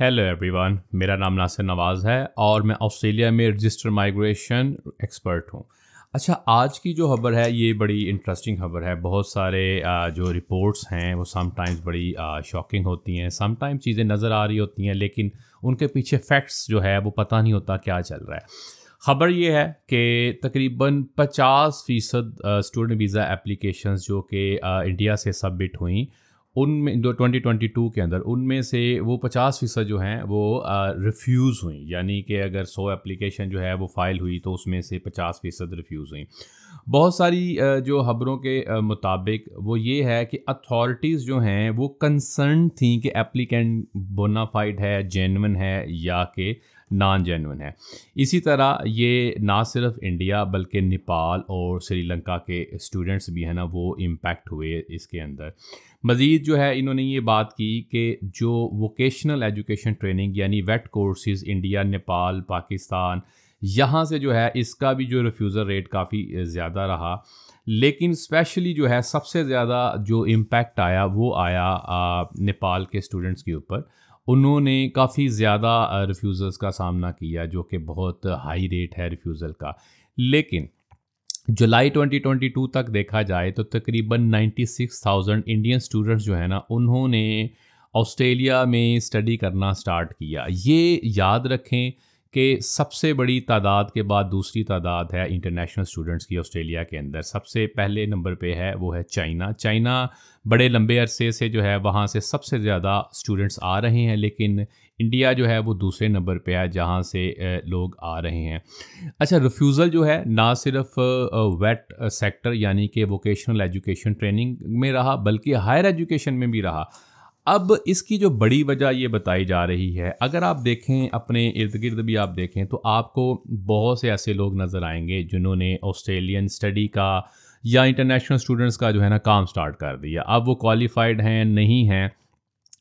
Hello every one میرا نام ناصر نواز ہے اور میں آسٹریلیا میں رجسٹر مائگریشن ایکسپرٹ ہوں۔ اچھا آج کی جو خبر ہے، یہ بڑی انٹرسٹنگ خبر ہے۔ بہت سارے جو رپورٹس ہیں، وہ سم ٹائمز بڑی شاکنگ ہوتی ہیں۔ سم ٹائم چیزیں نظر آ رہی ہوتی ہیں، لیکن ان کے پیچھے فیکٹس جو ہے، وہ پتہ نہیں ہوتا کیا چل رہا ہے۔ خبر یہ ہے کہ تقریباً پچاس فیصد اسٹوڈنٹ ویزا اپلیکیشنز جو کہ انڈیا سے سبمٹ ہوئیں۔ ان میں جو ٹوئنٹی ٹوئنٹی ٹو کے اندر ان میں سے وہ پچاس فیصد جو ہیں وہ ریفیوز ہوئیں۔ یعنی کہ اگر سو اپلیکیشن جو ہے وہ فائل ہوئی تو اس میں سے پچاس فیصد ریفیوز ہوئیں۔ بہت ساری جو خبروں کے مطابق وہ یہ ہے کہ اتھارٹیز جو ہیں وہ کنسرن تھیں کہ اپلیکینٹ بونافائڈ ہے جینون ہے یا کہ نان جینون ہے اسی طرح یہ نہ صرف انڈیا بلکہ نیپال اور سری لنکا کے اسٹوڈنٹس بھی ہیں نا، وہ امپیکٹ ہوئے اس کے اندر۔ مزید جو ہے، انہوں نے یہ بات کی کہ جو ووکیشنل ایجوکیشن ٹریننگ یعنی VET courses India, Nepal, Pakistan, یہاں سے جو ہے، اس کا بھی جو ریفیوزر ریٹ کافی زیادہ رہا۔ لیکن اسپیشلی جو ہے، سب سے زیادہ جو امپیکٹ آیا، وہ آیا نیپال کے اسٹوڈنٹس کے اوپر۔ انہوں نے کافی زیادہ ریفیوزلس کا سامنا کیا جو کہ بہت ہائی ریٹ ہے ریفیوزل کا۔ لیکن جولائی ٹوئنٹی ٹوئنٹی ٹو تک دیکھا جائے تو تقریباً ninety six thousand Indian students جو ہے نا، انہوں نے آسٹریلیا میں اسٹڈی کرنا اسٹارٹ کیا۔ یہ یاد رکھیں کہ سب سے بڑی تعداد کے بعد دوسری تعداد ہے انٹرنیشنل اسٹوڈنٹس کی آسٹریلیا کے اندر۔ سب سے پہلے نمبر پہ ہے، وہ ہے چائنا۔ چائنا بڑے لمبے عرصے سے جو ہے وہاں سے سب سے زیادہ اسٹوڈنٹس آ رہے ہیں، لیکن انڈیا جو ہے وہ دوسرے نمبر پہ ہے جہاں سے لوگ آ رہے ہیں۔ اچھا ریفیوزل جو ہے نہ صرف ویٹ سیکٹر یعنی کہ ووکیشنل ایجوکیشن ٹریننگ میں رہا، بلکہ ہائر ایجوکیشن میں بھی رہا۔ اب اس کی جو بڑی وجہ یہ بتائی جا رہی ہے، اگر آپ دیکھیں اپنے ارد گرد بھی آپ دیکھیں تو آپ کو بہت سے ایسے لوگ نظر آئیں گے جنہوں نے آسٹریلین اسٹڈی کا یا انٹرنیشنل اسٹوڈنٹس کا جو ہے نا کام سٹارٹ کر دیا۔ اب وہ کوالیفائڈ ہیں، نہیں ہیں۔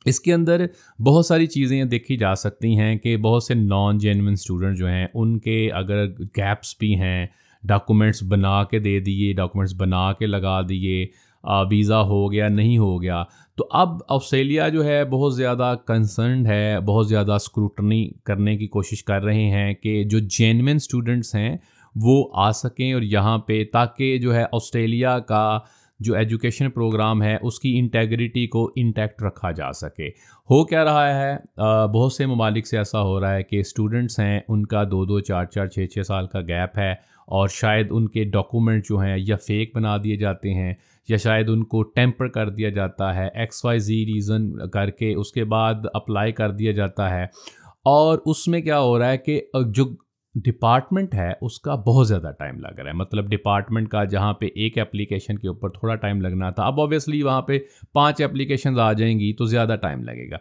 اس کے اندر بہت ساری چیزیں دیکھی جا سکتی ہیں کہ بہت سے نان جینون اسٹوڈنٹ جو ہیں، ان کے اگر گیپس بھی ہیں ڈاکومنٹس بنا کے دے دیے ڈاکومنٹس بنا کے لگا دیے۔ ویزا ہو گیا، نہیں ہو گیا۔ تو اب آسٹریلیا جو ہے، بہت زیادہ کنسرنڈ ہے، بہت زیادہ اسکروٹنی کرنے کی کوشش کر رہے ہیں کہ جو جینوین اسٹوڈنٹس ہیں، وہ آ سکیں اور یہاں پہ تاکہ جو ہے آسٹریلیا کا جو ایجوکیشن پروگرام ہے، اس کی انٹیگریٹی کو انٹیکٹ رکھا جا سکے۔ ہو کیا رہا ہے؟ بہت سے ممالک سے ایسا ہو رہا ہے کہ اسٹوڈنٹس ہیں، ان کا دو دو، چار چار، چھ چھ سال کا گیپ ہے اور شاید ان کے ڈاکومنٹ جو ہیں یا فیک بنا دیے جاتے ہیں۔ یا شاید ان کو ٹیمپر کر دیا جاتا ہے ایکس وائی زی ریزن کر کے اس کے بعد اپلائی کر دیا جاتا ہے۔ اور اس میں کیا ہو رہا ہے کہ جو ڈپارٹمنٹ ہے، اس کا بہت زیادہ ٹائم لگ رہا ہے۔ مطلب ڈپارٹمنٹ کا جہاں پہ ایک اپلیکیشن کے اوپر تھوڑا ٹائم لگنا تھا، اب آبویسلی وہاں پہ پانچ اپلیکیشنز آ جائیں گی تو زیادہ ٹائم لگے گا۔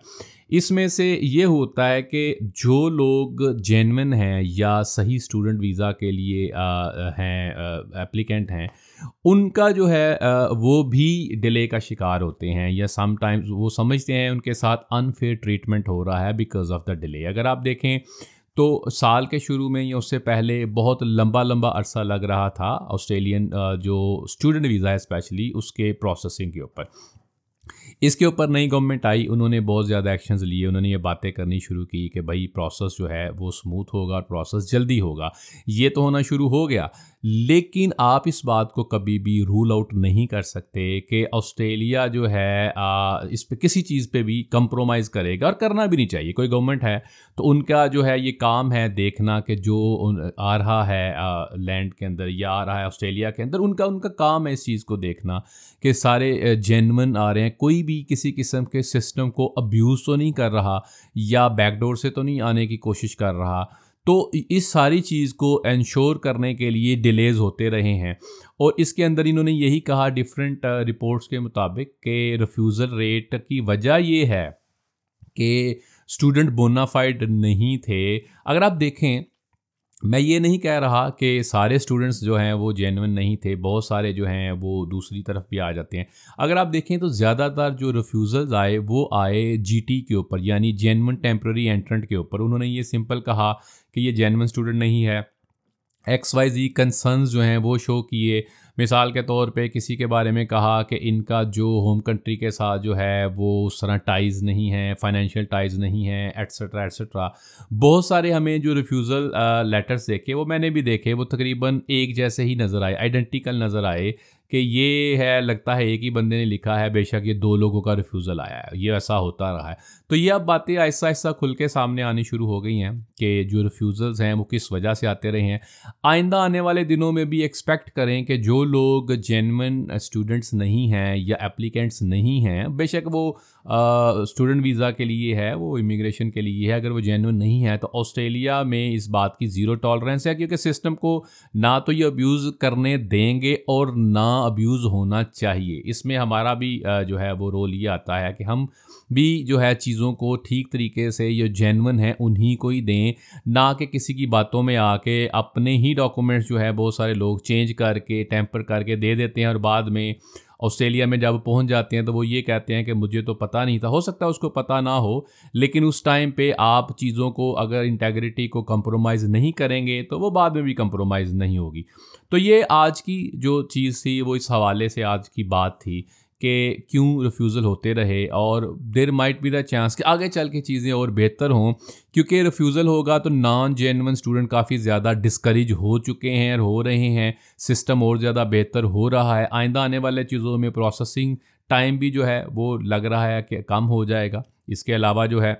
اس میں سے یہ ہوتا ہے کہ جو لوگ جینون ہیں یا صحیح اسٹوڈنٹ ویزا کے لیے ہیں اپلیکینٹ ہیں، ان کا جو ہے وہ بھی ڈیلے کا شکار ہوتے ہیں یا سم ٹائمز وہ سمجھتے ہیں ان کے ساتھ انفیئر ٹریٹمنٹ ہو رہا ہے بیکاز آف دا ڈیلے اگر آپ دیکھیں تو سال کے شروع میں یا اس سے پہلے بہت لمبا لمبا عرصہ لگ رہا تھا آسٹریلین جو اسٹوڈنٹ ویزا ہے اسپیشلی اس کے پروسیسنگ کے اوپر۔ اس کے اوپر نئی گورنمنٹ آئی، انہوں نے بہت زیادہ ایکشنز لیے، انہوں نے یہ باتیں کرنی شروع کی کہ بھائی پروسیس جو ہے وہ اسموتھ ہوگا اور پروسیس جلدی ہوگا۔ یہ تو ہونا شروع ہو گیا۔ لیکن آپ اس بات کو کبھی بھی رول آؤٹ نہیں کر سکتے کہ آسٹریلیا جو ہے اس پہ کسی چیز پہ بھی کمپرومائز کرے گا اور کرنا بھی نہیں چاہیے۔ کوئی گورنمنٹ ہے تو ان کا جو ہے یہ کام ہے دیکھنا کہ جو آ رہا ہے لینڈ کے اندر یا آ رہا ہے آسٹریلیا کے اندر، ان کا ان کا کام ہے اس چیز کو دیکھنا کہ سارے جینون آ رہے ہیں۔ کوئی بھی کسی قسم کے سسٹم کو ابیوز تو نہیں کر رہا یا بیک ڈور سے تو نہیں آنے کی کوشش کر رہا، تو اس ساری چیز کو انشور کرنے کے لیے ڈیلیز ہوتے رہے ہیں۔ اور اس کے اندر انہوں نے یہی کہا ڈفرینٹ رپورٹس کے مطابق کہ ریفیوزل ریٹ کی وجہ یہ ہے کہ اسٹوڈنٹ بونافائڈ نہیں تھے۔ اگر آپ دیکھیں میں یہ نہیں کہہ رہا کہ سارے اسٹوڈنٹس جو ہیں وہ جینون نہیں تھے، بہت سارے جو ہیں وہ دوسری طرف بھی آ جاتے ہیں۔ اگر آپ دیکھیں تو زیادہ تر جو ریفیوزلز آئے وہ آئے جی ٹی کے اوپر یعنی جینون ٹیمپرری انٹرنٹ کے اوپر۔ انہوں نے یہ سمپل کہا کہ یہ جینون اسٹوڈنٹ نہیں ہے۔ ایکس وائی زی کنسرنز جو ہیں وہ شو کیے۔ مثال کے طور پہ کسی کے بارے میں کہا کہ ان کا جو ہوم کنٹری کے ساتھ جو ہے وہ اس طرح ٹائز نہیں ہیں، فائنینشیل ٹائز نہیں ہیں ایٹسٹرا ایٹسٹرا بہت سارے ہمیں جو ریفیوزل لیٹرس دیکھے، وہ میں نے بھی دیکھے، وہ تقریباً ایک جیسے ہی نظر آئے آئیڈینٹیکل نظر آئے۔ کہ یہ ہے، لگتا ہے ایک ہی بندے نے لکھا ہے، بے شک یہ دو لوگوں کا ریفیوزل آیا ہے، یہ ایسا ہوتا رہا ہے۔ تو یہ اب باتیں آہستہ آہستہ کھل کے سامنے آنی شروع ہو گئی ہیں کہ جو ریفیوزلز ہیں وہ کس وجہ سے آتے رہے ہیں۔ آئندہ آنے والے دنوں میں بھی ایکسپیکٹ کریں کہ جو لوگ جینون اسٹوڈنٹس نہیں ہیں یا اپلیکینٹس نہیں ہیں، بے شک وہ اسٹوڈنٹ ویزا کے لیے ہے، وہ امیگریشن کے لیے ہے۔ اگر وہ جینون نہیں ہے تو آسٹریلیا میں اس بات کی زیرو ٹالرنس ہے، کیونکہ سسٹم کو نہ تو یہ ابیوز کرنے دیں گے اور نہ ابیوز ہونا چاہیے۔ اس میں ہمارا بھی جو ہے وہ رول یہ آتا ہے کہ ہم بھی جو ہے چیزوں کو ٹھیک طریقے سے یہ جینون ہیں، انہی کو ہی دیں۔ نہ کہ کسی کی باتوں میں آ کے اپنے ہی ڈاکومنٹس جو ہے بہت سارے لوگ چینج کر کے ٹیمپر کر کے دے دیتے ہیں اور بعد میں آسٹریلیا میں جب پہنچ جاتے ہیں تو وہ یہ کہتے ہیں کہ مجھے تو پتہ نہیں تھا، ہو سکتا ہے اس کو پتہ نہ ہو، لیکن اس ٹائم پہ آپ چیزوں کو اگر انٹیگریٹی کو کمپرومائز نہیں کریں گے تو وہ بعد میں بھی کمپرومائز نہیں ہوگی۔ تو یہ آج کی جو چیز تھی، وہ اس حوالے سے آج کی بات تھی۔ کہ کیوں ریفیوزل ہوتے رہے اور there might be the chance کہ آگے چل کے چیزیں اور بہتر ہوں۔ کیونکہ ریفیوزل ہوگا تو نان جینون اسٹوڈنٹ کافی زیادہ ڈسکریج ہو چکے ہیں اور ہو رہے ہیں۔ سسٹم اور زیادہ بہتر ہو رہا ہے۔ آئندہ آنے والے چیزوں میں پروسیسنگ ٹائم بھی جو ہے وہ لگ رہا ہے کہ کم ہو جائے گا۔ اس کے علاوہ جو ہے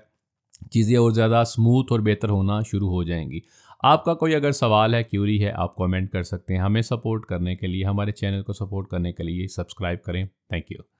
چیزیں اور زیادہ اسموتھ اور بہتر ہونا شروع ہو جائیں گی۔ آپ کا کوئی اگر سوال ہے کیوری ہے، آپ کامنٹ کر سکتے ہیں۔ ہمیں سپورٹ کرنے کے لیے، ہمارے چینل کو سپورٹ کرنے کے لیے سبسکرائب کریں۔ Thank you